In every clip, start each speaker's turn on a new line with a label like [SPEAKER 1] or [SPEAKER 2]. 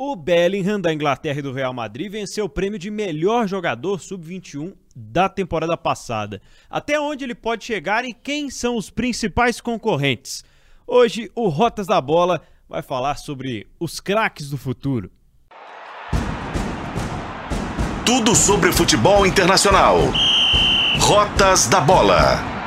[SPEAKER 1] O Bellingham da Inglaterra e do Real Madrid venceu o prêmio de melhor jogador sub-21 da temporada passada. Até onde ele pode chegar e quem são os principais concorrentes? Hoje o Rotas da Bola vai falar sobre os craques do futuro.
[SPEAKER 2] Tudo sobre futebol internacional. Rotas da Bola.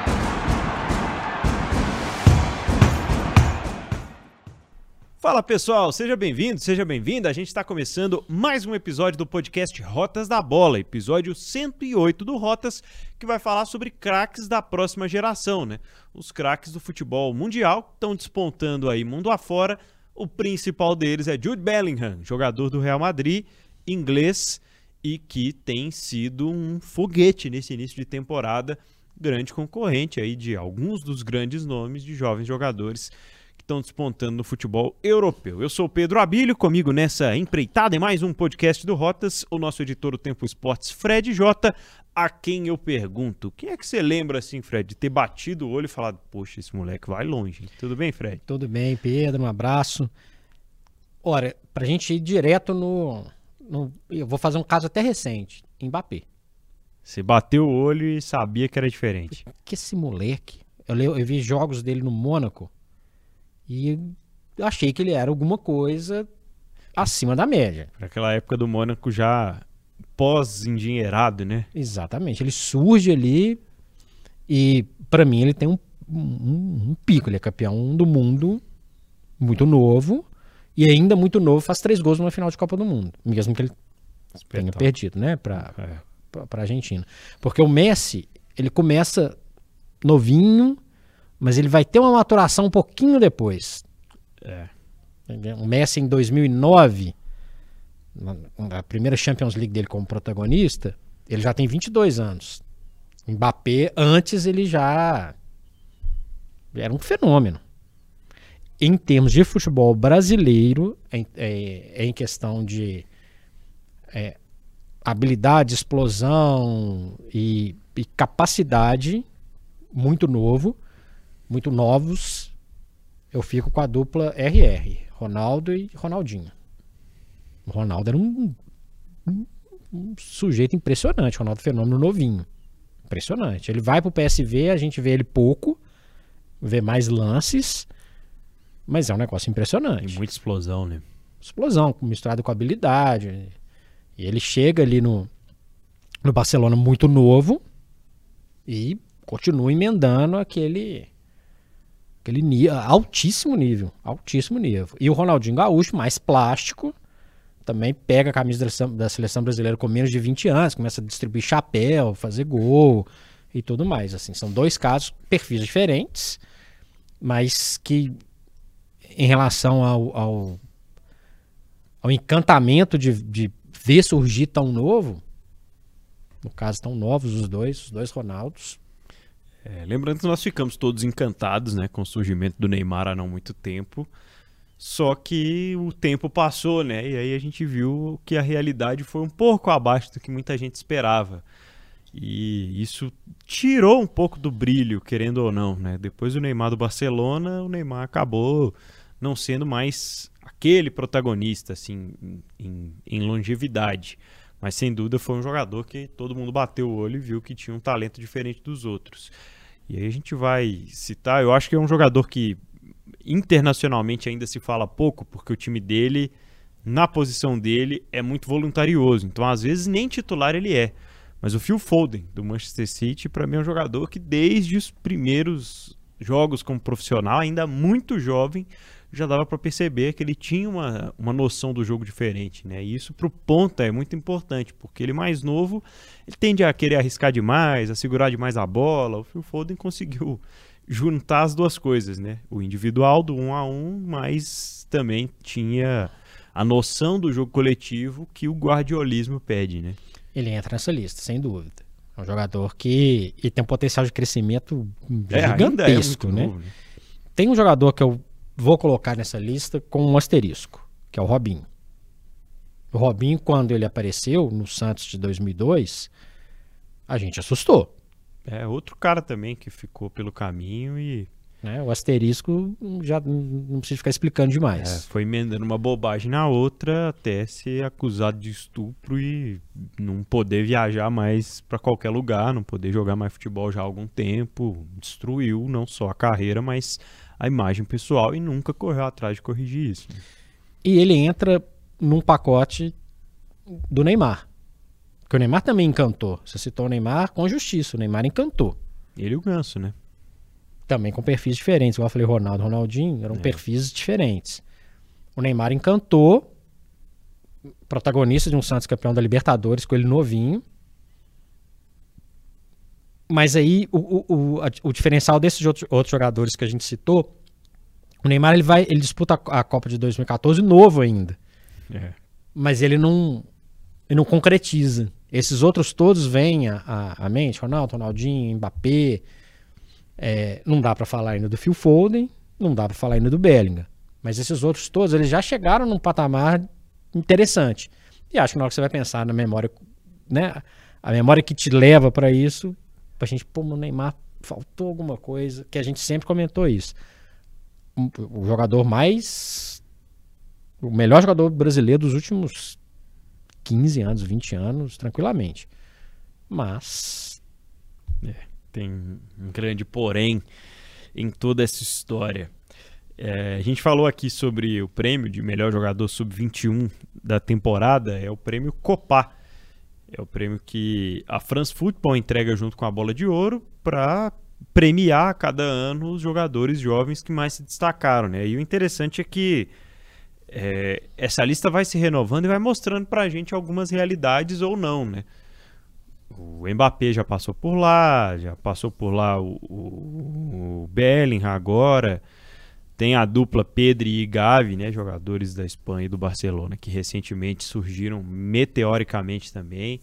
[SPEAKER 1] Fala pessoal, seja bem-vindo, seja bem-vinda. A gente está começando mais um episódio do podcast Rotas da Bola, episódio 108 do Rotas, que vai falar sobre craques da próxima geração, né? Os craques do futebol mundial estão despontando aí mundo afora. O principal deles é Jude Bellingham, jogador do Real Madrid, inglês e que tem sido um foguete nesse início de temporada, grande concorrente aí de alguns dos grandes nomes de jovens jogadores que estão despontando no futebol europeu. Eu sou Pedro Abílio, comigo nessa empreitada em mais um podcast do Rotas, o nosso editor do Tempo Esportes, Fred Jota, a quem eu pergunto, quem é que você lembra assim, Fred, de ter batido o olho e falado, poxa, esse moleque vai longe. Tudo bem, Fred?
[SPEAKER 3] Tudo bem, Pedro, um abraço. Ora, pra gente ir direto no, no eu vou fazer um caso até recente, Mbappé.
[SPEAKER 1] Você bateu o olho e sabia que era diferente.
[SPEAKER 3] Que esse moleque, eu, eu vi jogos dele no Mônaco, e achei que ele era alguma coisa acima da média.
[SPEAKER 1] Para aquela época do Mônaco já pós-endinheirado, né?
[SPEAKER 3] Exatamente. Ele surge ali e, para mim, ele tem um, um, um, pico. Ele é campeão do mundo muito novo e ainda muito novo faz três gols numa final de Copa do Mundo. Mesmo que ele Espetáculo. tenha perdido, né? Para é. a Argentina. Porque o Messi, ele começa novinho mas ele vai ter uma maturação um pouquinho depois. É. O Messi em 2009, na primeira Champions League dele como protagonista, ele já tem 22 anos. Mbappé, antes ele já era um fenômeno. Em termos de futebol brasileiro, em, é, em questão de é, habilidade, explosão e, e capacidade, muito novo muito novos, eu fico com a dupla RR, Ronaldo e Ronaldinho. O Ronaldo era um, um, um sujeito impressionante, Ronaldo Fenômeno novinho. Impressionante. Ele vai pro PSV, a gente vê ele pouco, vê mais lances, mas é um negócio impressionante.
[SPEAKER 1] E muita explosão, né?
[SPEAKER 3] Explosão, misturado com habilidade. E ele chega ali no, no Barcelona muito novo e continua emendando aquele Aquele nível, altíssimo nível, altíssimo nível. E o Ronaldinho Gaúcho, mais plástico, também pega a camisa da seleção brasileira com menos de 20 anos, começa a distribuir chapéu, fazer gol e tudo mais. Assim, são dois casos, perfis diferentes, mas que em relação ao, ao, ao encantamento de, de ver surgir tão novo, no caso tão novos os dois, os dois Ronaldos,
[SPEAKER 1] é, lembrando que nós ficamos todos encantados né, com o surgimento do Neymar há não muito tempo. Só que o tempo passou, né? E aí a gente viu que a realidade foi um pouco abaixo do que muita gente esperava. E isso tirou um pouco do brilho, querendo ou não, né? Depois do Neymar do Barcelona, o Neymar acabou não sendo mais aquele protagonista, assim, em, em longevidade. Mas sem dúvida foi um jogador que todo mundo bateu o olho e viu que tinha um talento diferente dos outros. E aí a gente vai citar, eu acho que é um jogador que internacionalmente ainda se fala pouco, porque o time dele, na posição dele, é muito voluntarioso. Então, às vezes, nem titular ele é. Mas o Phil Foden, do Manchester City, para mim é um jogador que desde os primeiros jogos como profissional, ainda muito jovem, já dava para perceber que ele tinha uma, uma noção do jogo diferente, né? E isso para o ponta é muito importante, porque ele mais novo, ele tende a querer arriscar demais, a segurar demais a bola. O Phil Foden conseguiu juntar as duas coisas, né? O individual do um a um, mas também tinha a noção do jogo coletivo que o guardiolismo pede, né?
[SPEAKER 3] Ele entra nessa lista, sem dúvida. É um jogador que e tem um potencial de crescimento é, gigantesco, é né? Novo, né? Tem um jogador que eu vou colocar nessa lista com um asterisco, que é o Robinho. O Robinho, quando ele apareceu no Santos de 2002, a gente assustou.
[SPEAKER 1] É outro cara também que ficou pelo caminho e
[SPEAKER 3] Né? O asterisco já não precisa ficar explicando
[SPEAKER 1] É,
[SPEAKER 3] demais.
[SPEAKER 1] foi emendando uma bobagem na outra até ser acusado de estupro e não poder viajar mais para qualquer lugar, não poder jogar mais futebol já há algum tempo. Destruiu não só a carreira, mas a imagem pessoal e nunca correu atrás de corrigir isso. né?
[SPEAKER 3] E ele entra num pacote do Neymar. Porque o Neymar também encantou. Você citou o Neymar com justiça. O Neymar encantou.
[SPEAKER 1] Ele e o Ganso, né?
[SPEAKER 3] Também com perfis diferentes. Igual eu falei, Ronaldo, Ronaldinho, eram
[SPEAKER 1] É.
[SPEAKER 3] perfis diferentes. O Neymar encantou. Protagonista de um Santos campeão da Libertadores com ele novinho. Mas aí o, o, o, a- o diferencial desses outros, outros jogadores que a gente citou, o Neymar ele vai, ele disputa a, a Copa de 2014 novo ainda.
[SPEAKER 1] É.
[SPEAKER 3] mas ele não, ele não concretiza. Esses outros todos vêm à, à- à mente, Ronaldo, Ronaldinho, Mbappé. É, não dá para falar ainda do Phil Foden, não dá para falar ainda do Bellingham. Mas esses outros todos, eles já chegaram num patamar interessante. E acho que na hora que você vai pensar na memória, né, a memória que te leva para isso, pra gente, pô, o Neymar faltou alguma coisa, que a gente sempre comentou isso. O jogador mais o melhor jogador brasileiro dos últimos 15 anos, 20 anos, tranquilamente. Mas
[SPEAKER 1] Tem um grande porém em toda essa história. É, a gente falou aqui sobre o prêmio de melhor jogador sub-21 da temporada, é o prêmio Copa. É o prêmio que a France Football entrega junto com a Bola de Ouro para premiar a cada ano os jogadores jovens que mais se destacaram. Né? E o interessante é que é, essa lista vai se renovando e vai mostrando pra gente algumas realidades ou não, né? O Mbappé já passou por lá, já passou por lá o, o, o Bellingham agora. Tem a dupla Pedri e Gavi, né, jogadores da Espanha e do Barcelona, que recentemente surgiram meteoricamente também.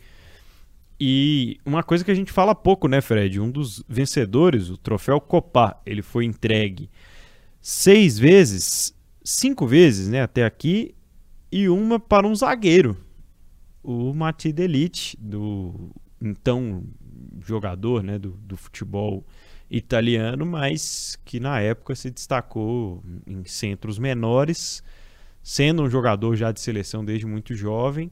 [SPEAKER 1] E uma coisa que a gente fala pouco, né, Fred? Um dos vencedores, o troféu Copa, ele foi entregue seis vezes, cinco vezes, né, até aqui, e uma para um zagueiro, o Mati Delite, do então jogador, né, do, do futebol italiano, mas que na época se destacou em centros menores, sendo um jogador já de seleção desde muito jovem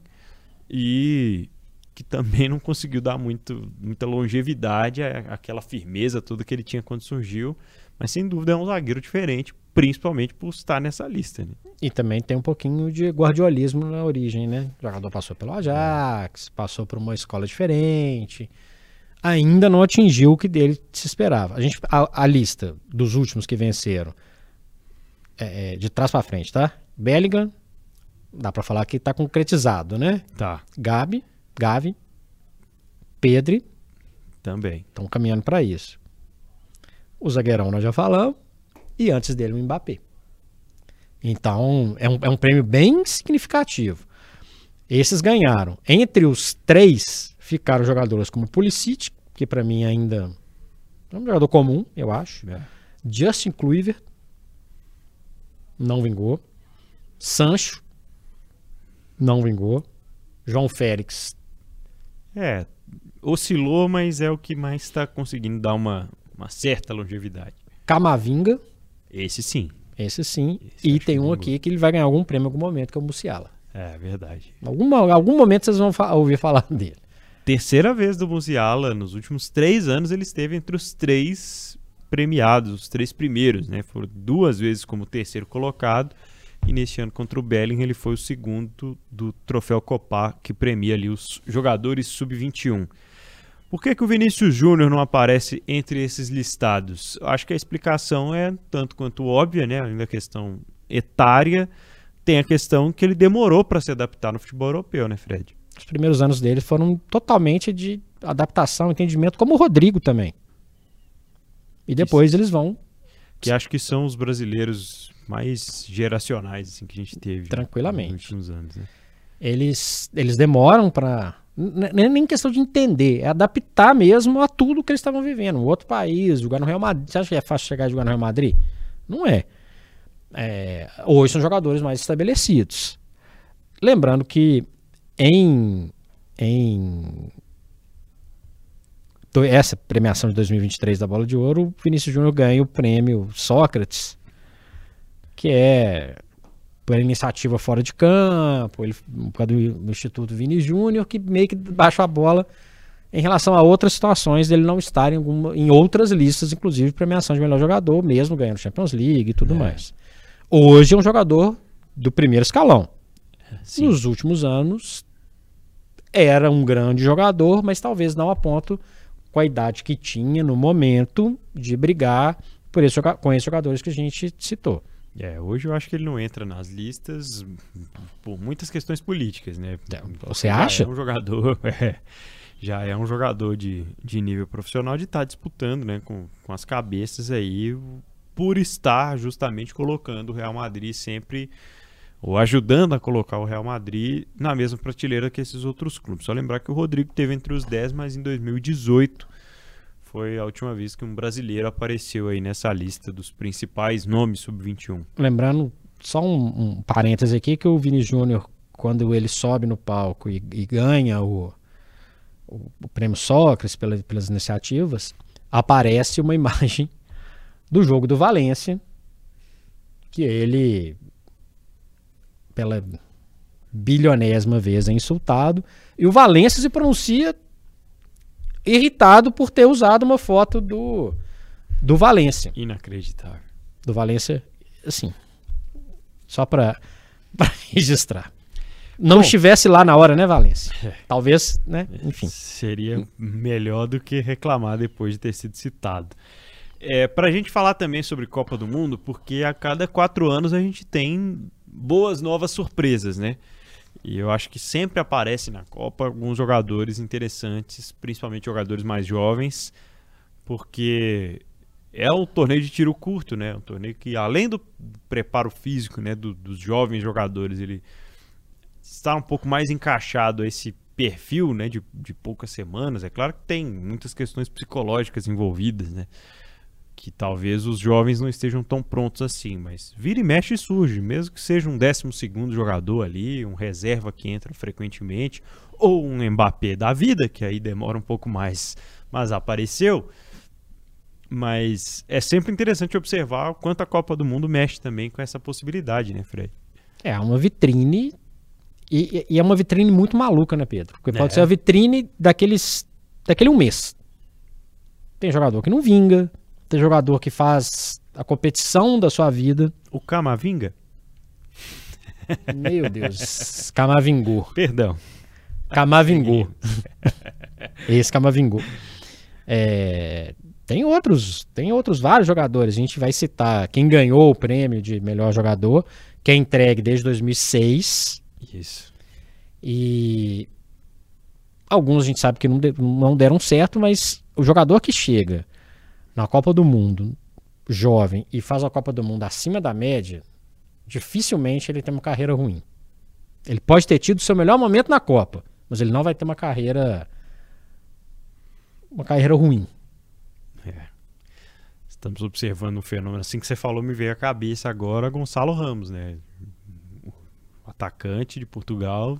[SPEAKER 1] e que também não conseguiu dar muito, muita longevidade àquela firmeza toda que ele tinha quando surgiu, mas sem dúvida é um zagueiro diferente, principalmente por estar nessa lista. Né?
[SPEAKER 3] E também tem um pouquinho de guardiolismo na origem, né? O jogador passou pelo Ajax, passou por uma escola diferente. Ainda não atingiu o que dele se esperava. A, gente, a, a lista dos últimos que venceram, é, é, de trás pra frente, tá? Bellingham, dá pra falar que tá concretizado, né?
[SPEAKER 1] Tá,
[SPEAKER 3] Gabi, Gavi, Pedri,
[SPEAKER 1] também.
[SPEAKER 3] estão caminhando pra isso. O zagueirão nós já falamos, e antes dele o Mbappé. Então, é um, é um prêmio bem significativo. Esses ganharam. Entre os três, ficaram jogadores como Pulisic, que pra mim ainda é um jogador comum, eu acho.
[SPEAKER 1] É.
[SPEAKER 3] Justin Kluivert, não vingou. Sancho, não vingou. João Félix,
[SPEAKER 1] É, oscilou, mas é o que mais está conseguindo dar uma, uma certa longevidade.
[SPEAKER 3] Camavinga,
[SPEAKER 1] Esse sim.
[SPEAKER 3] esse sim.
[SPEAKER 1] Esse
[SPEAKER 3] e tem um aqui que ele vai ganhar algum prêmio em algum momento, que é o Musiala.
[SPEAKER 1] É verdade.
[SPEAKER 3] Algum, algum momento vocês vão fa- ouvir falar dele.
[SPEAKER 1] Terceira vez do Musiala, nos últimos três anos ele esteve entre os três premiados, os três primeiros, né? Foram duas vezes como terceiro colocado e neste ano contra o Bellingham ele foi o segundo do troféu Copa que premia ali os jogadores sub-21. Por que, que o Vinícius Júnior não aparece entre esses listados? Acho que a explicação é tanto quanto óbvia, né? Além da questão etária, tem a questão que ele demorou para se adaptar no futebol europeu, né, Fred?
[SPEAKER 3] Os primeiros anos dele foram totalmente de adaptação, entendimento, como o Rodrigo também. E depois eles vão
[SPEAKER 1] que acho que são os brasileiros mais geracionais assim, que a gente teve
[SPEAKER 3] Tranquilamente.
[SPEAKER 1] nos últimos anos. Né?
[SPEAKER 3] eles, eles demoram para nem nem questão de entender, é adaptar mesmo a tudo que eles estavam vivendo. Um outro país, jogar no Real Madrid. Você acha que é fácil chegar a jogar no Real Madrid? Não é. É, hoje são jogadores mais estabelecidos. Lembrando que em, em essa premiação de 2023 da Bola de Ouro, o Vinícius Júnior ganha o prêmio Sócrates, que é por iniciativa fora de campo, ele, por causa do Instituto Vini Júnior, que meio que baixou a bola em relação a outras situações dele não estar em, alguma, em outras listas, inclusive premiação de melhor jogador, mesmo ganhando Champions League e tudo é. mais. Hoje é um jogador do primeiro escalão. Sim. Nos últimos anos era um grande jogador, mas talvez não a ponto com a idade que tinha no momento de brigar por esse, com esses jogadores que a gente citou.
[SPEAKER 1] É, hoje eu acho que ele não entra nas listas por muitas questões políticas, né?
[SPEAKER 3] É, você acha?
[SPEAKER 1] É um jogador, é, já é um jogador de, de nível profissional de estar tá disputando, né, com, com as cabeças aí, por estar justamente colocando o Real Madrid sempre ou ajudando a colocar o Real Madrid na mesma prateleira que esses outros clubes. Só lembrar que o Rodrigo teve entre os 10, mas em 2018 foi a última vez que um brasileiro apareceu aí nessa lista dos principais nomes sub-21.
[SPEAKER 3] Lembrando, só um, um parêntese aqui, que o Vini Júnior, quando ele sobe no palco e, e ganha o, o, o, prêmio Sócrates pela, pelas iniciativas, aparece uma imagem do jogo do Valência, que ele, pela bilionésima vez, é insultado, e o Valência se pronuncia irritado por ter usado uma foto do, do Valência.
[SPEAKER 1] Inacreditável.
[SPEAKER 3] Do Valência, assim, só para registrar. Não Bom, estivesse lá na hora, né, Valência? É. Talvez, né? Enfim.
[SPEAKER 1] Seria melhor do que reclamar depois de ter sido citado. É, para a gente falar também sobre Copa do Mundo, porque a cada quatro anos a gente tem boas novas surpresas, né? E eu acho que sempre aparece na Copa alguns jogadores interessantes, principalmente jogadores mais jovens, porque é um torneio de tiro curto, né? Um torneio que, além do preparo físico né, do, dos jovens jogadores, ele está um pouco mais encaixado a esse perfil né, de, de poucas semanas. É claro que tem muitas questões psicológicas envolvidas, né? Que talvez os jovens não estejam tão prontos assim, mas vira e mexe e surge, mesmo que seja um décimo segundo jogador ali, um reserva que entra frequentemente, ou um Mbappé da vida, que aí demora um pouco mais, mas apareceu. Mas é sempre interessante observar o quanto a Copa do Mundo mexe também com essa possibilidade, né, Fred?
[SPEAKER 3] É uma vitrine e, e é uma vitrine muito maluca, né, Pedro? Porque pode é. ser a vitrine daqueles daquele um mês. Tem jogador que não vinga, tem jogador que faz a competição da sua vida.
[SPEAKER 1] O Camavinga?
[SPEAKER 3] Meu Deus. Camavingou.
[SPEAKER 1] Perdão.
[SPEAKER 3] Camavingou. Esse Camavingou. É, tem outros, tem outros vários jogadores. A gente vai citar quem ganhou o prêmio de melhor jogador, que é entregue desde 2006.
[SPEAKER 1] Isso.
[SPEAKER 3] E alguns a gente sabe que não, de, não deram certo, mas o jogador que chega na Copa do Mundo, jovem, e faz a Copa do Mundo acima da média, dificilmente ele tem uma carreira ruim. Ele pode ter tido seu melhor momento na Copa, mas ele não vai ter uma carreira uma carreira ruim.
[SPEAKER 1] É. Estamos observando um fenômeno assim que você falou, me veio à cabeça agora Gonçalo Ramos, né? O atacante de Portugal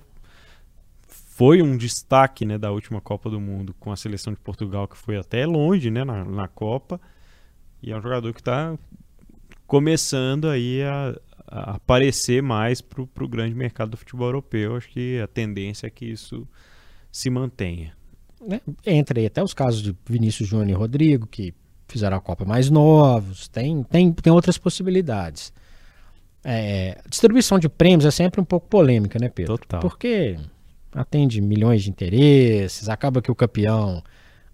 [SPEAKER 1] foi um destaque né, da última Copa do Mundo com a seleção de Portugal, que foi até longe né, na, na Copa. E é um jogador que está começando aí a, a aparecer mais para o grande mercado do futebol europeu. Acho que a tendência é que isso se mantenha.
[SPEAKER 3] Né? Entre até os casos de Vinícius Júnior e Rodrigo, que fizeram a Copa mais novos, tem, tem, tem outras possibilidades. É, distribuição de prêmios é sempre um pouco polêmica, né, Pedro?
[SPEAKER 1] Total.
[SPEAKER 3] Porque atende milhões de interesses, acaba que o campeão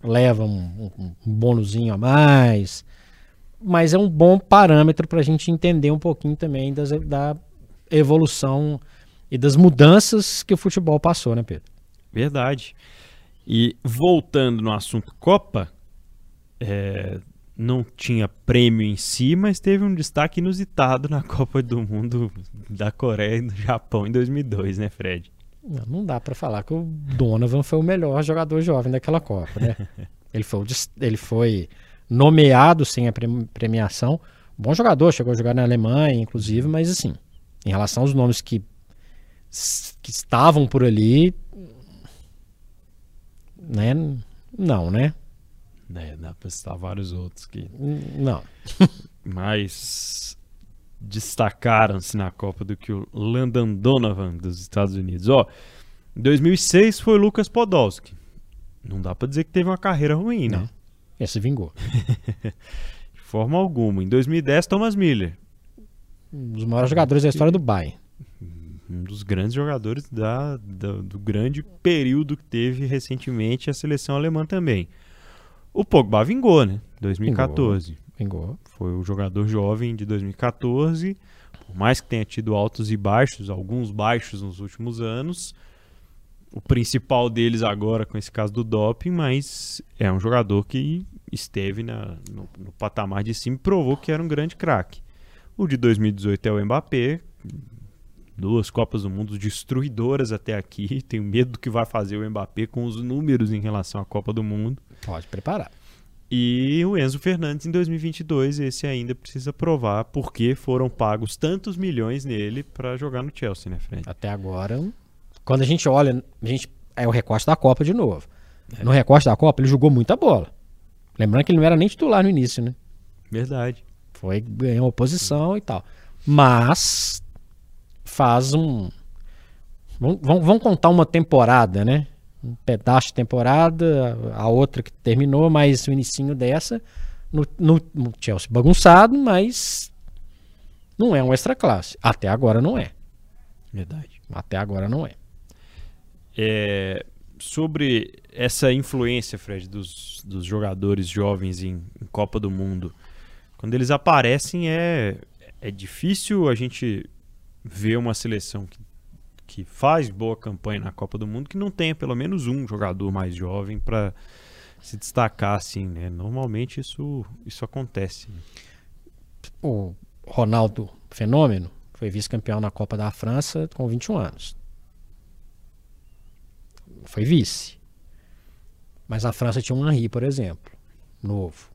[SPEAKER 3] leva um, um, um bônusinho a mais, mas é um bom parâmetro para a gente entender um pouquinho também das, da evolução e das mudanças que o futebol passou, né, Pedro?
[SPEAKER 1] Verdade. E voltando no assunto Copa, é, não tinha prêmio em si, mas teve um destaque inusitado na Copa do Mundo da Coreia e do Japão em 2002, né, Fred?
[SPEAKER 3] Não, não dá para falar que o Donovan foi o melhor jogador jovem daquela Copa, né? ele, foi, ele foi nomeado sem a premiação. Bom jogador, chegou a jogar na Alemanha, inclusive, mas assim, em relação aos nomes que, que estavam por ali, né? Não, né?
[SPEAKER 1] É, dá pra citar vários outros que
[SPEAKER 3] Não.
[SPEAKER 1] mais destacaram-se na Copa do que o Landon Donovan dos Estados Unidos. Ó, em 2006 foi Lucas Podolski. Não dá pra dizer que teve uma carreira ruim, né?
[SPEAKER 3] Não. Esse vingou.
[SPEAKER 1] De forma alguma. Em 2010, Thomas Miller.
[SPEAKER 3] Um dos maiores jogadores da história do Bayern.
[SPEAKER 1] um dos grandes jogadores da, da- do grande período que teve recentemente a seleção alemã também. O Pogba vingou, né? 2014.
[SPEAKER 3] Vingou.
[SPEAKER 1] Foi o jogador jovem de 2014. Por mais que tenha tido altos e baixos, alguns baixos nos últimos anos. O principal deles agora com esse caso do doping, mas é um jogador que esteve na- no, no patamar de cima e provou que era um grande craque. O de 2018 é o Mbappé, duas Copas do Mundo destruidoras até aqui. Tenho medo do que vai fazer o Mbappé com os números em relação à Copa do Mundo.
[SPEAKER 3] Pode preparar.
[SPEAKER 1] E o Enzo Fernandes em 2022, esse ainda precisa provar porque foram pagos tantos milhões nele para jogar no Chelsea, né, Fred?
[SPEAKER 3] Até agora, quando a gente olha, a gente é o recorte da Copa de novo. No recorte da Copa, ele jogou muita bola. Lembrando que ele não era nem titular no início, né?
[SPEAKER 1] Verdade.
[SPEAKER 3] Foi, ganhou oposição e tal. Mas faz um. Vamos- vamos contar uma temporada, né? Um pedaço de temporada, a outra que terminou, mas o inicinho dessa no, no, no Chelsea bagunçado, mas não é um extra classe. Até agora não é.
[SPEAKER 1] Verdade.
[SPEAKER 3] Até agora não é.
[SPEAKER 1] É, sobre essa influência, Fred, dos, dos jogadores jovens em, em Copa do Mundo, quando eles aparecem é, é difícil a gente ver uma seleção que, que faz boa campanha na Copa do Mundo que não tenha pelo menos um jogador mais jovem para se destacar assim, né? Normalmente isso, isso acontece.
[SPEAKER 3] O Ronaldo Fenômeno foi vice-campeão na Copa da França com 21 anos. Foi vice. Mas a França tinha um Henry, por exemplo, novo.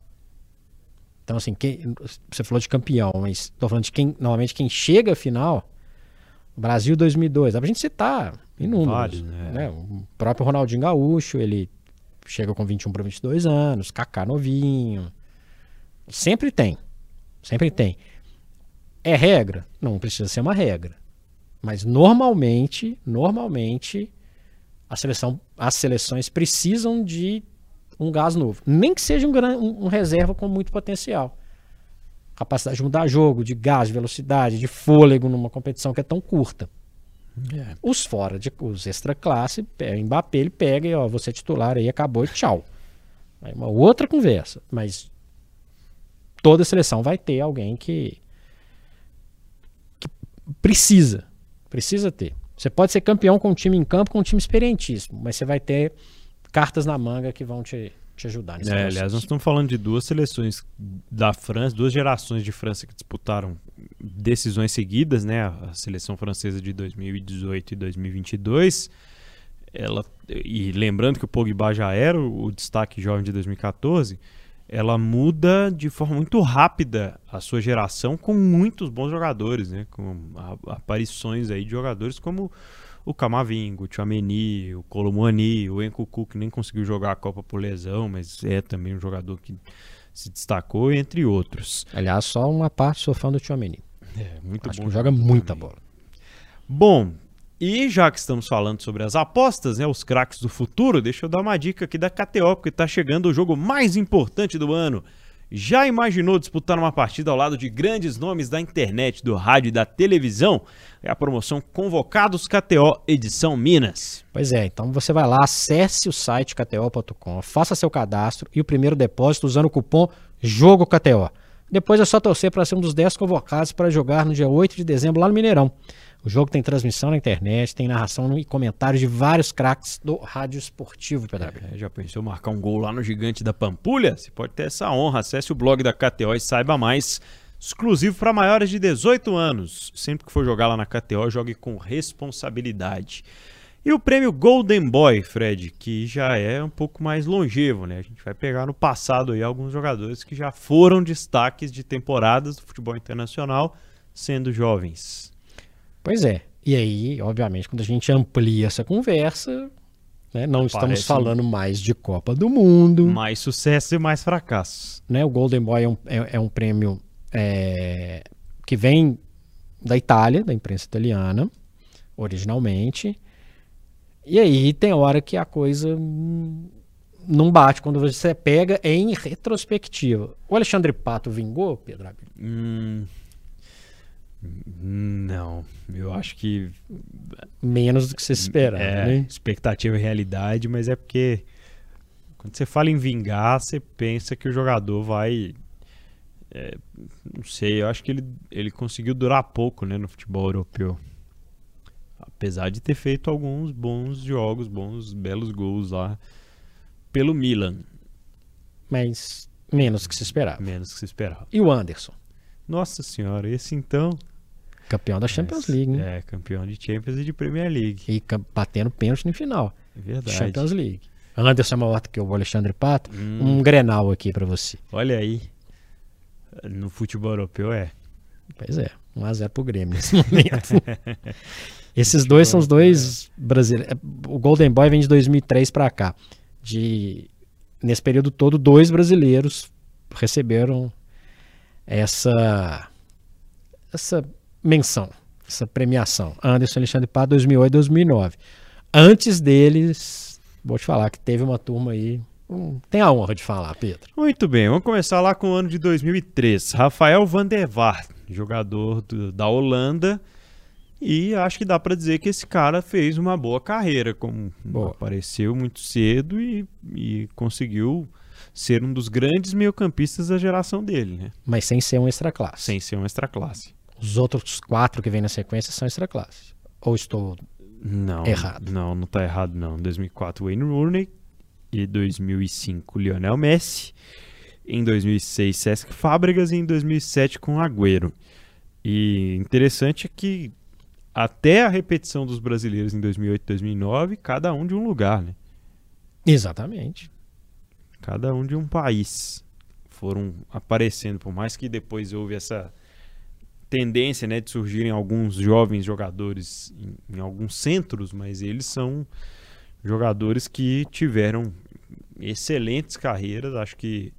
[SPEAKER 3] Então, assim, quem, você falou de campeão, mas estou falando de quem, normalmente, quem chega à final. Brasil 2002, dá pra gente citar inúmeros.
[SPEAKER 1] Vários, né?
[SPEAKER 3] né? O próprio Ronaldinho Gaúcho, ele chega com 21 para 22 anos, Kaká novinho. Sempre tem. Sempre tem. É regra? Não precisa ser uma regra. Mas normalmente, normalmente, a seleção, as seleções precisam de um gás novo. Nem que seja um, um- um reserva com muito potencial. Capacidade de mudar jogo, de gás, de velocidade, de fôlego numa competição que é tão curta.
[SPEAKER 1] É.
[SPEAKER 3] Os fora de os extra classe, o Mbappé ele pega e ó, você é titular aí, acabou e tchau. Aí uma outra conversa, mas toda seleção vai ter alguém que, que precisa, precisa ter. Você pode ser campeão com um time em campo, com um time experientíssimo, mas você vai ter cartas na manga que vão te, te ajudar. nesse
[SPEAKER 1] É, aliás, nós estamos falando de duas seleções da França, duas gerações de França que disputaram decisões seguidas, né? A seleção francesa de 2018 e 2022. Ela, e lembrando que o Pogba já era o, destaque jovem de 2014, ela muda de forma muito rápida a sua geração com muitos bons jogadores, né? Com aparições aí de jogadores como o Camavinga, o Tchouameni, o Colomani, o Enkuku, que nem conseguiu jogar a Copa por lesão, mas é também um jogador que se destacou, entre outros.
[SPEAKER 3] Aliás, só uma parte, sou fã do Tchouameni.
[SPEAKER 1] É, muito
[SPEAKER 3] Acho
[SPEAKER 1] bom.
[SPEAKER 3] que joga muita bola.
[SPEAKER 1] Bom, e já que estamos falando sobre as apostas, né, os craques do futuro, deixa eu dar uma dica aqui da KTO, porque está chegando o jogo mais importante do ano. Já imaginou disputar uma partida ao lado de grandes nomes da internet, do rádio e da televisão? É a promoção Convocados KTO Edição Minas.
[SPEAKER 3] Pois é, então você vai lá, acesse o site kto.com, faça seu cadastro e o primeiro depósito usando o cupom JOGOKTO. Depois é só torcer para ser um dos 10 convocados para jogar no dia 8 de dezembro lá no Mineirão. O jogo tem transmissão na internet, tem narração e comentários de vários craques do rádio esportivo, PW.
[SPEAKER 1] É, já pensou marcar um gol lá no Gigante da Pampulha? Você pode ter essa honra. Acesse o blog da KTO e saiba mais. Exclusivo para maiores de 18 anos. Sempre que for jogar lá na KTO, jogue com responsabilidade. E o prêmio Golden Boy, Fred, que já é um pouco mais longevo, né? A gente vai pegar no passado aí alguns jogadores que já foram destaques de temporadas do futebol internacional, sendo jovens.
[SPEAKER 3] Pois é. E aí, obviamente, quando a gente amplia essa conversa, né? Não estamos
[SPEAKER 1] Parece um-
[SPEAKER 3] falando mais de Copa do Mundo.
[SPEAKER 1] Mais sucesso e mais fracassos.
[SPEAKER 3] né? O Golden Boy é um, é, é um prêmio é, que vem da Itália, da imprensa italiana, originalmente. E aí tem hora que a coisa não bate quando você pega em retrospectiva. O Alexandre Pato vingou, Pedro Abel?
[SPEAKER 1] Hum, não, eu acho que
[SPEAKER 3] Menos do que você esperava,
[SPEAKER 1] é
[SPEAKER 3] né?
[SPEAKER 1] expectativa e realidade, mas é porque quando você fala em vingar, você pensa que o jogador vai. é, não sei, eu acho que ele, ele conseguiu durar pouco né, no futebol europeu. Apesar de ter feito alguns bons jogos, bons, belos gols lá pelo Milan,
[SPEAKER 3] Mas menos que se esperava.
[SPEAKER 1] menos que se esperava.
[SPEAKER 3] E o Anderson,
[SPEAKER 1] Nossa senhora, esse então.
[SPEAKER 3] campeão da Champions League, né?
[SPEAKER 1] É, campeão de Champions e de Premier League.
[SPEAKER 3] E batendo pênalti no final.
[SPEAKER 1] É verdade.
[SPEAKER 3] Champions League. Anderson é maior do que o Alexandre Pato.
[SPEAKER 1] Hum.
[SPEAKER 3] Um Grenal aqui pra você.
[SPEAKER 1] Olha aí. No futebol europeu é.
[SPEAKER 3] Pois é, 1x0 pro Grêmio nesse momento. Esses dois são os dois brasileiros. O Golden Boy vem de 2003 pra cá. De nesse período todo dois brasileiros receberam essa essa menção, essa premiação. Anderson Alexandre Pato 2008 e 2009. Antes deles, vou te falar que teve uma turma aí, hum, tem a honra de falar, Pedro.
[SPEAKER 1] Muito bem, vamos começar lá com o ano de 2003. Rafael van der Vaart, jogador do- da Holanda. E acho que dá pra dizer que esse cara fez uma boa carreira, como
[SPEAKER 3] Boa.
[SPEAKER 1] apareceu muito cedo e, e conseguiu ser um dos grandes meio-campistas da geração dele, né?
[SPEAKER 3] Mas sem ser um extra classe.
[SPEAKER 1] Sem ser um extra-classe.
[SPEAKER 3] Os outros quatro que vêm na sequência são extra classe. Ou estou
[SPEAKER 1] Não.
[SPEAKER 3] Errado.
[SPEAKER 1] Não, não tá errado não. 2004 Wayne Rooney e 2005 Lionel Messi. Em 2006 Cesc Fábregas e em 2007 com Agüero. E interessante é que até a repetição dos brasileiros em 2008 e 2009, cada um de um lugar, né?
[SPEAKER 3] Exatamente.
[SPEAKER 1] Cada um de um país. Foram aparecendo, por mais que depois houve essa tendência, né, de surgirem alguns jovens jogadores em, em alguns centros, mas eles são jogadores que tiveram excelentes carreiras. Acho que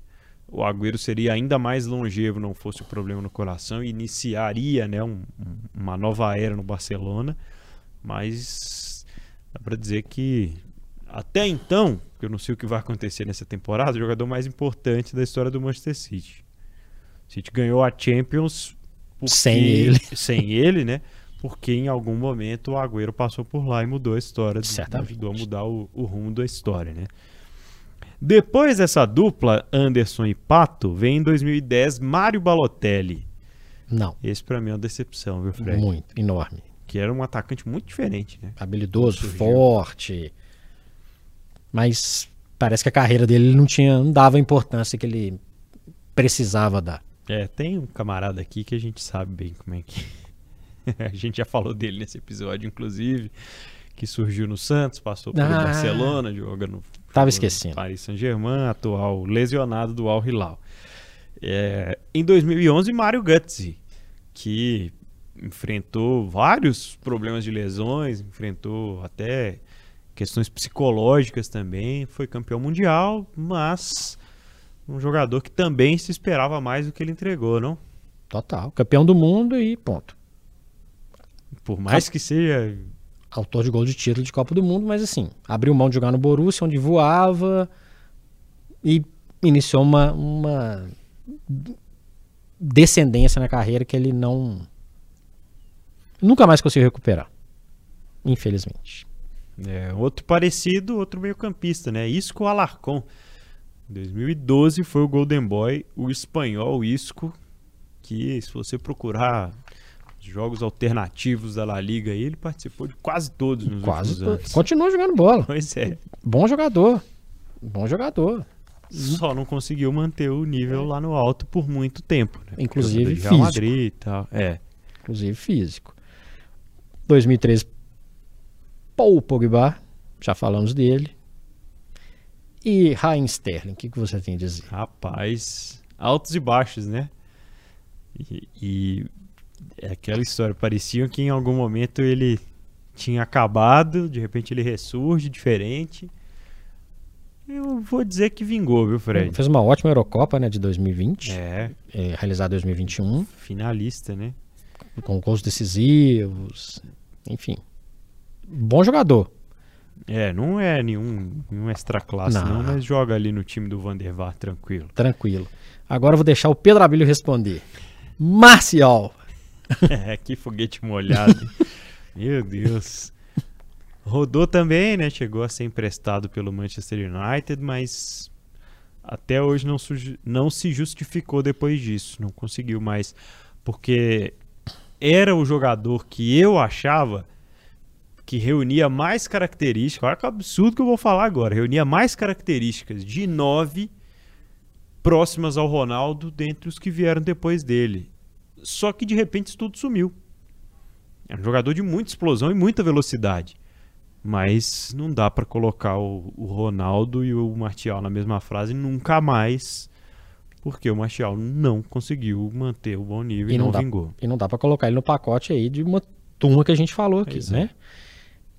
[SPEAKER 1] o Agüero seria ainda mais longevo não fosse o problema no coração e iniciaria, né, um- um- uma nova era no Barcelona. Mas dá para dizer que até então, eu não sei o que vai acontecer nessa temporada, o jogador mais importante da história do Manchester City. O City ganhou a Champions porque-
[SPEAKER 3] Sem ele.
[SPEAKER 1] sem ele, né? Porque em algum momento o Agüero passou por lá e mudou a história,
[SPEAKER 3] Certamente.
[SPEAKER 1] ajudou a mudar o, o rumo da história, né? Depois dessa dupla, Anderson e Pato, vem em 2010 Mário Balotelli.
[SPEAKER 3] Não.
[SPEAKER 1] Esse pra mim é uma decepção, viu, Fred?
[SPEAKER 3] Muito. Enorme.
[SPEAKER 1] Que era um atacante muito diferente, né?
[SPEAKER 3] Habilidoso, forte. Mas parece que a carreira dele não tinha, não dava a importância que ele precisava dar.
[SPEAKER 1] É, tem um camarada aqui que a gente sabe bem como é que. a gente já falou dele nesse episódio, inclusive, que surgiu no Santos, passou pelo
[SPEAKER 3] Ah.
[SPEAKER 1] Barcelona, joga no
[SPEAKER 3] Tava esquecendo.
[SPEAKER 1] Paris Saint-Germain, atual lesionado do Al Hilal. É, em 2011, Mário Götze, que enfrentou vários problemas de lesões, enfrentou até questões psicológicas também, foi campeão mundial, mas um jogador que também se esperava mais do que ele entregou, não?
[SPEAKER 3] Total. Campeão do mundo e ponto.
[SPEAKER 1] Por mais que seja
[SPEAKER 3] Autor de gol de título de Copa do Mundo, mas assim, abriu mão de jogar no Borussia, onde voava e iniciou uma, uma descendência na carreira que ele não nunca mais conseguiu recuperar. Infelizmente.
[SPEAKER 1] É, outro parecido, outro meio-campista, né? Isco Alarcón. Em 2012 foi o Golden Boy, o espanhol Isco, que se você procurar jogos alternativos da La Liga aí, ele participou de quase todos nos
[SPEAKER 3] Quase
[SPEAKER 1] últimos
[SPEAKER 3] to-
[SPEAKER 1] anos.
[SPEAKER 3] continua jogando bola.
[SPEAKER 1] Pois é,
[SPEAKER 3] Bom jogador. Bom jogador.
[SPEAKER 1] só não conseguiu manter o nível lá no alto por muito tempo. Né?
[SPEAKER 3] Inclusive físico.
[SPEAKER 1] Madrid e tal. É.
[SPEAKER 3] inclusive físico. 2013, Paul Pogba, já falamos dele. E Raheem Sterling, o que, que você tem a dizer?
[SPEAKER 1] Rapaz, altos e baixos, né? E, e é aquela história, parecia que em algum momento ele tinha acabado, de repente ele ressurge diferente. Eu vou dizer que vingou, viu, Fred?
[SPEAKER 3] Fez uma ótima Eurocopa, né, de 2020,
[SPEAKER 1] É,
[SPEAKER 3] é, realizada em 2021,
[SPEAKER 1] finalista, né?
[SPEAKER 3] com gols decisivos, enfim. Bom jogador.
[SPEAKER 1] É, não é nenhum, nenhum extra classe, não.
[SPEAKER 3] Não.
[SPEAKER 1] mas joga ali no time do Vandervar tranquilo.
[SPEAKER 3] Tranquilo. Agora eu vou deixar o Pedro Abílio responder. Marcial.
[SPEAKER 1] É, que foguete molhado. Meu Deus. Rodou também, né? Chegou a ser emprestado pelo Manchester United, mas até hoje não, não se justificou depois disso. Não conseguiu mais. Porque era o jogador que eu achava que reunia mais características. Olha que absurdo que eu vou falar agora. Reunia mais características de nove próximas ao Ronaldo dentre os que vieram depois dele. Só que de repente isso tudo sumiu. É um jogador de muita explosão e muita velocidade. Mas não dá pra colocar o, o Ronaldo e o Martial na mesma frase nunca mais. Porque o Martial não conseguiu manter o bom nível e,
[SPEAKER 3] E não
[SPEAKER 1] não,
[SPEAKER 3] dá-
[SPEAKER 1] vingou.
[SPEAKER 3] E não dá pra colocar ele no pacote aí de uma turma que a gente falou aqui,
[SPEAKER 1] é.
[SPEAKER 3] né?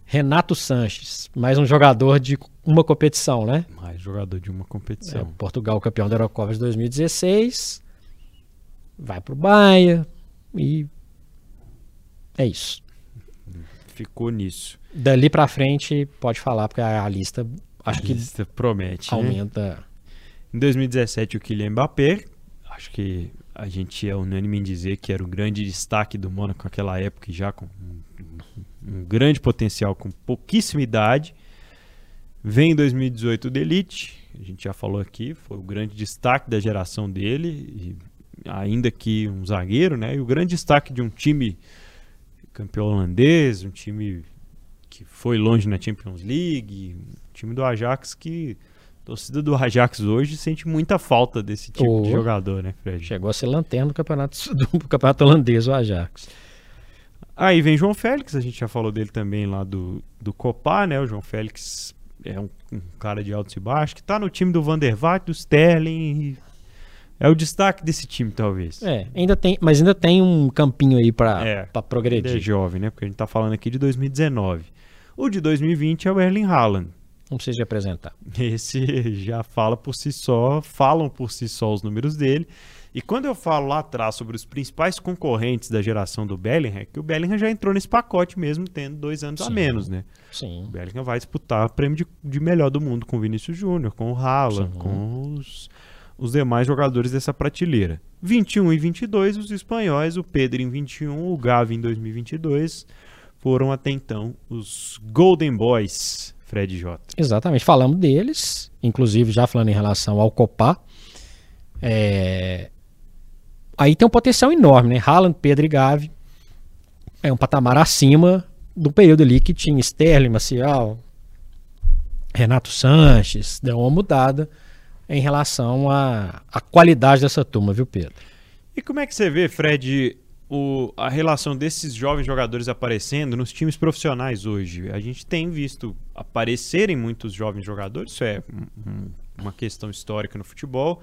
[SPEAKER 3] Renato Sanches, mais um jogador de uma competição, né?
[SPEAKER 1] Mais jogador de uma
[SPEAKER 3] É,
[SPEAKER 1] competição.
[SPEAKER 3] Portugal campeão da Eurocopa de 2016. Vai pro Bahia e é isso.
[SPEAKER 1] Ficou nisso.
[SPEAKER 3] Dali pra frente pode falar porque a, a lista acho
[SPEAKER 1] A
[SPEAKER 3] que
[SPEAKER 1] lista promete. né?
[SPEAKER 3] aumenta.
[SPEAKER 1] Em 2017, o Kylian Mbappé, acho que a gente é unânime em dizer que era o grande destaque do Mônaco naquela época, já com um, grande potencial, com pouquíssima idade. Vem em 2018 o Delite, a gente já falou aqui, foi o grande destaque da geração dele, ainda que um zagueiro, né? E o grande destaque de um time campeão holandês, um time que foi longe na Champions League, um time do Ajax que a torcida do Ajax hoje sente muita falta desse tipo
[SPEAKER 3] Oh.
[SPEAKER 1] de jogador, né, Fred?
[SPEAKER 3] Chegou a ser lanterna do campeonato, do campeonato holandês, o Ajax.
[SPEAKER 1] Aí vem João Félix, a gente já falou dele também lá do, do Copá, né? O João Félix é um, um cara de altos e baixos, que tá no time do Van der Vaart, do Sterling. É o destaque desse time, talvez.
[SPEAKER 3] É, ainda tem, mas ainda tem um campinho aí pra,
[SPEAKER 1] É,
[SPEAKER 3] pra
[SPEAKER 1] Ele é
[SPEAKER 3] progredir.
[SPEAKER 1] jovem, né? Porque a gente tá falando aqui de 2019. O de 2020 é o Erling Haaland.
[SPEAKER 3] Não precisa de apresentar.
[SPEAKER 1] Esse já fala por si só, falam por si só os números dele. E quando eu falo lá atrás sobre os principais concorrentes da geração do Bellingham, é que o Bellingham já entrou nesse pacote mesmo, tendo dois anos a
[SPEAKER 3] Sim.
[SPEAKER 1] menos, né?
[SPEAKER 3] Sim.
[SPEAKER 1] O Bellingham vai disputar o prêmio de, de melhor do mundo com o Vinícius Júnior, com o Haaland,
[SPEAKER 3] Sim.
[SPEAKER 1] com os, os demais jogadores dessa prateleira. 21 e 22, os espanhóis, o Pedro em 21, o Gavi em 2022, foram até então os Golden Boys, Fred J.
[SPEAKER 3] Exatamente, falamos deles, inclusive já falando em relação ao Copá. É, Aí tem um potencial enorme, né? Haaland, Pedro e Gavi. É um patamar acima do período ali que tinha Sterling, Marcial, Renato Sanches. Deu uma mudada em relação à, à qualidade dessa turma, viu, Pedro?
[SPEAKER 1] E como é que você vê, Fred, o- a relação desses jovens jogadores aparecendo nos times profissionais hoje? A gente tem visto aparecerem muitos jovens jogadores, isso é um- um- uma questão histórica no futebol.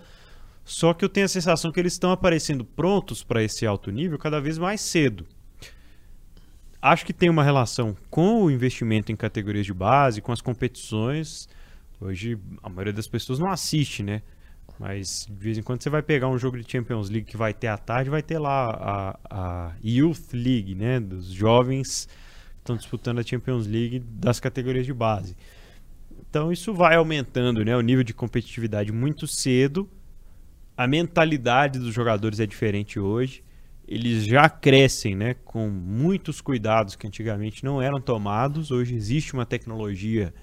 [SPEAKER 1] Só que eu tenho a sensação que eles estão aparecendo prontos para esse alto nível cada vez mais cedo. Acho que tem uma relação com o investimento em categorias de base, com as competições. Hoje a maioria das pessoas não assiste, né? Mas de vez em quando você vai pegar um jogo de Champions League que vai ter à tarde, vai ter lá a, a Youth League, né? Dos jovens que estão disputando a Champions League das categorias de base. Então isso vai aumentando, né? O nível de competitividade muito cedo. A mentalidade dos jogadores é diferente hoje. Eles já crescem, né? Com muitos cuidados que antigamente não eram tomados. Hoje existe uma tecnologia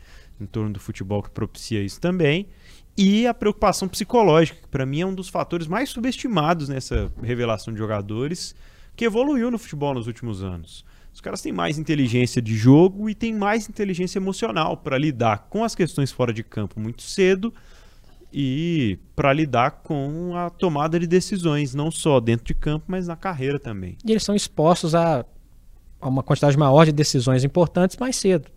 [SPEAKER 1] em torno do futebol que propicia isso também. E a preocupação psicológica, que para mim é um dos fatores mais subestimados nessa revelação de jogadores, que evoluiu no futebol nos últimos anos. Os caras têm mais inteligência de jogo e têm mais inteligência emocional para lidar com as questões fora de campo muito cedo e para lidar com a tomada de decisões, não só dentro de campo, mas na carreira também.
[SPEAKER 3] E eles são expostos a, a uma quantidade maior de decisões importantes mais cedo.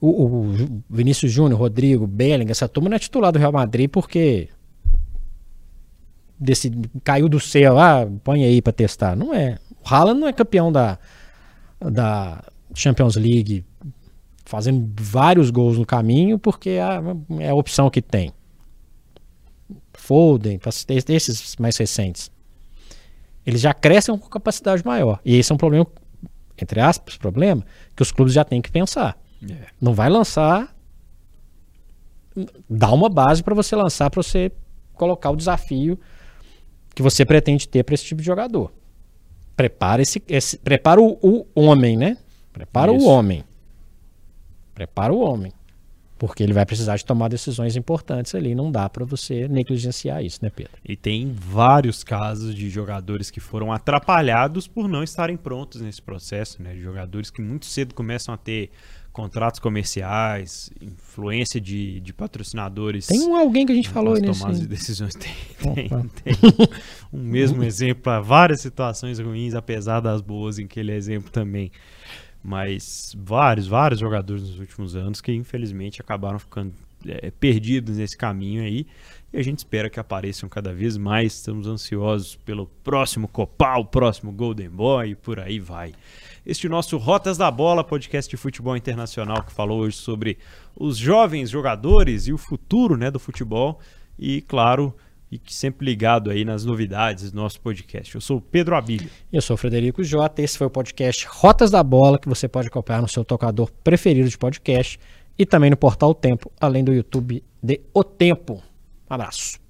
[SPEAKER 3] O, o Vinícius Júnior, Rodrigo, Belling, essa turma não é titular do Real Madrid porque desse, caiu do céu, ah, põe aí pra testar. Não é. O Haaland não é campeão da, da, Champions League fazendo vários gols no caminho, porque é a, é a opção que tem. Foden, esses mais recentes. Eles já crescem com capacidade maior. E esse é um problema, entre aspas, problema, que os clubes já têm que pensar. É. Não vai lançar. Dá uma base para você lançar, para você colocar o desafio que você pretende ter para esse tipo de jogador. Prepara esse, esse prepara o, o, homem, né? Prepara Isso. o homem. Prepara o homem. Porque ele vai precisar de tomar decisões importantes ali. Não dá para você negligenciar isso, né, Pedro?
[SPEAKER 1] E tem vários casos de jogadores que foram atrapalhados por não estarem prontos nesse processo, né? Jogadores que muito cedo começam a ter contratos comerciais, influência de, de patrocinadores.
[SPEAKER 3] Tem um alguém que a gente falou
[SPEAKER 1] tomadas de decisões. Tem, tem, tem um mesmo exemplo para várias situações ruins, apesar das boas, em que ele é exemplo também. Mas vários, vários jogadores nos últimos anos que infelizmente acabaram ficando é, perdidos nesse caminho aí. E a gente espera que apareçam cada vez mais. Estamos ansiosos pelo próximo Copal, próximo Golden Boy e por aí vai este nosso Rotas da Bola, podcast de futebol internacional que falou hoje sobre os jovens jogadores e o futuro né, do futebol. E, claro, e sempre ligado aí nas novidades do nosso podcast. Eu sou o Pedro Abílio.
[SPEAKER 3] Eu sou o Frederico Jota. Esse foi o podcast Rotas da Bola, que você pode acompanhar no seu tocador preferido de podcast e também no portal o Tempo, além do YouTube de O Tempo. Um abraço.